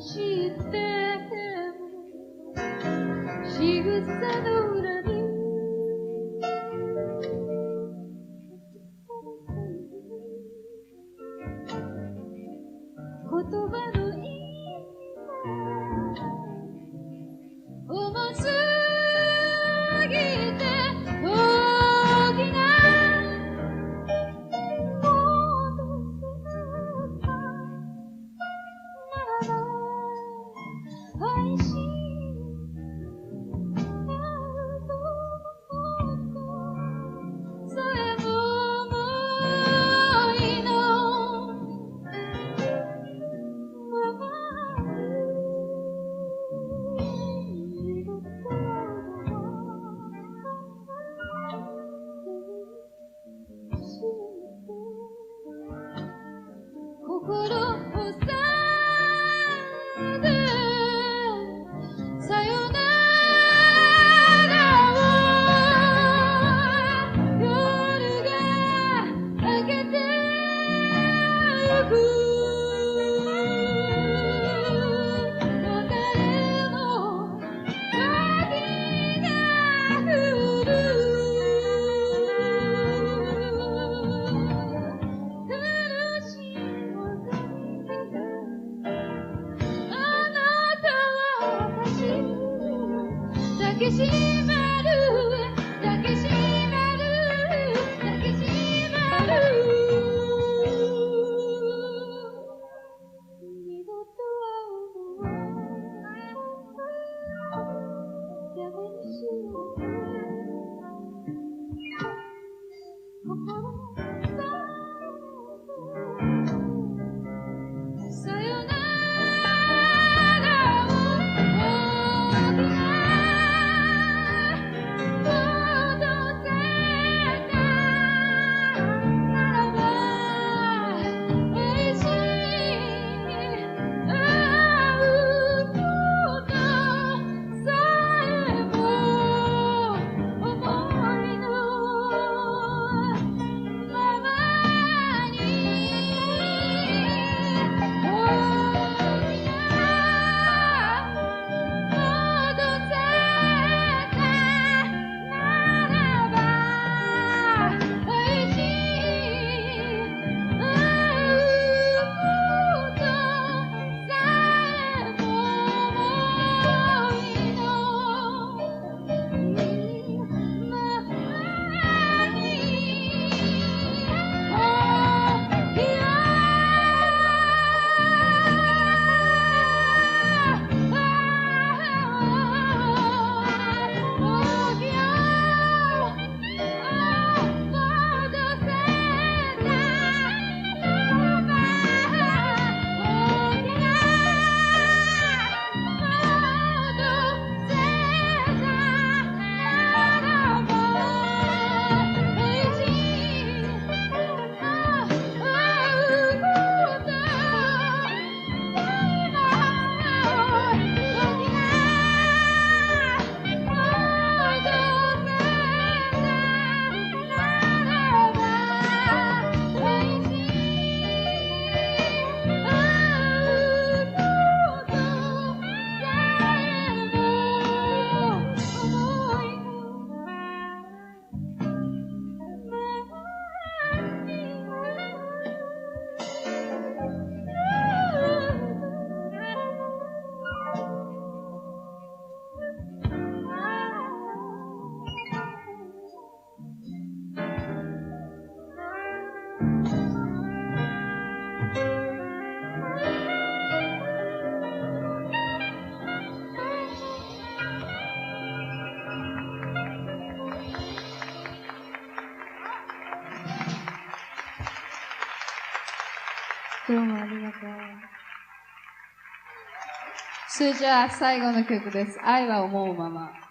she's there. She was there. どうもありがとう。それじゃあ最後の曲です。愛は思うまま。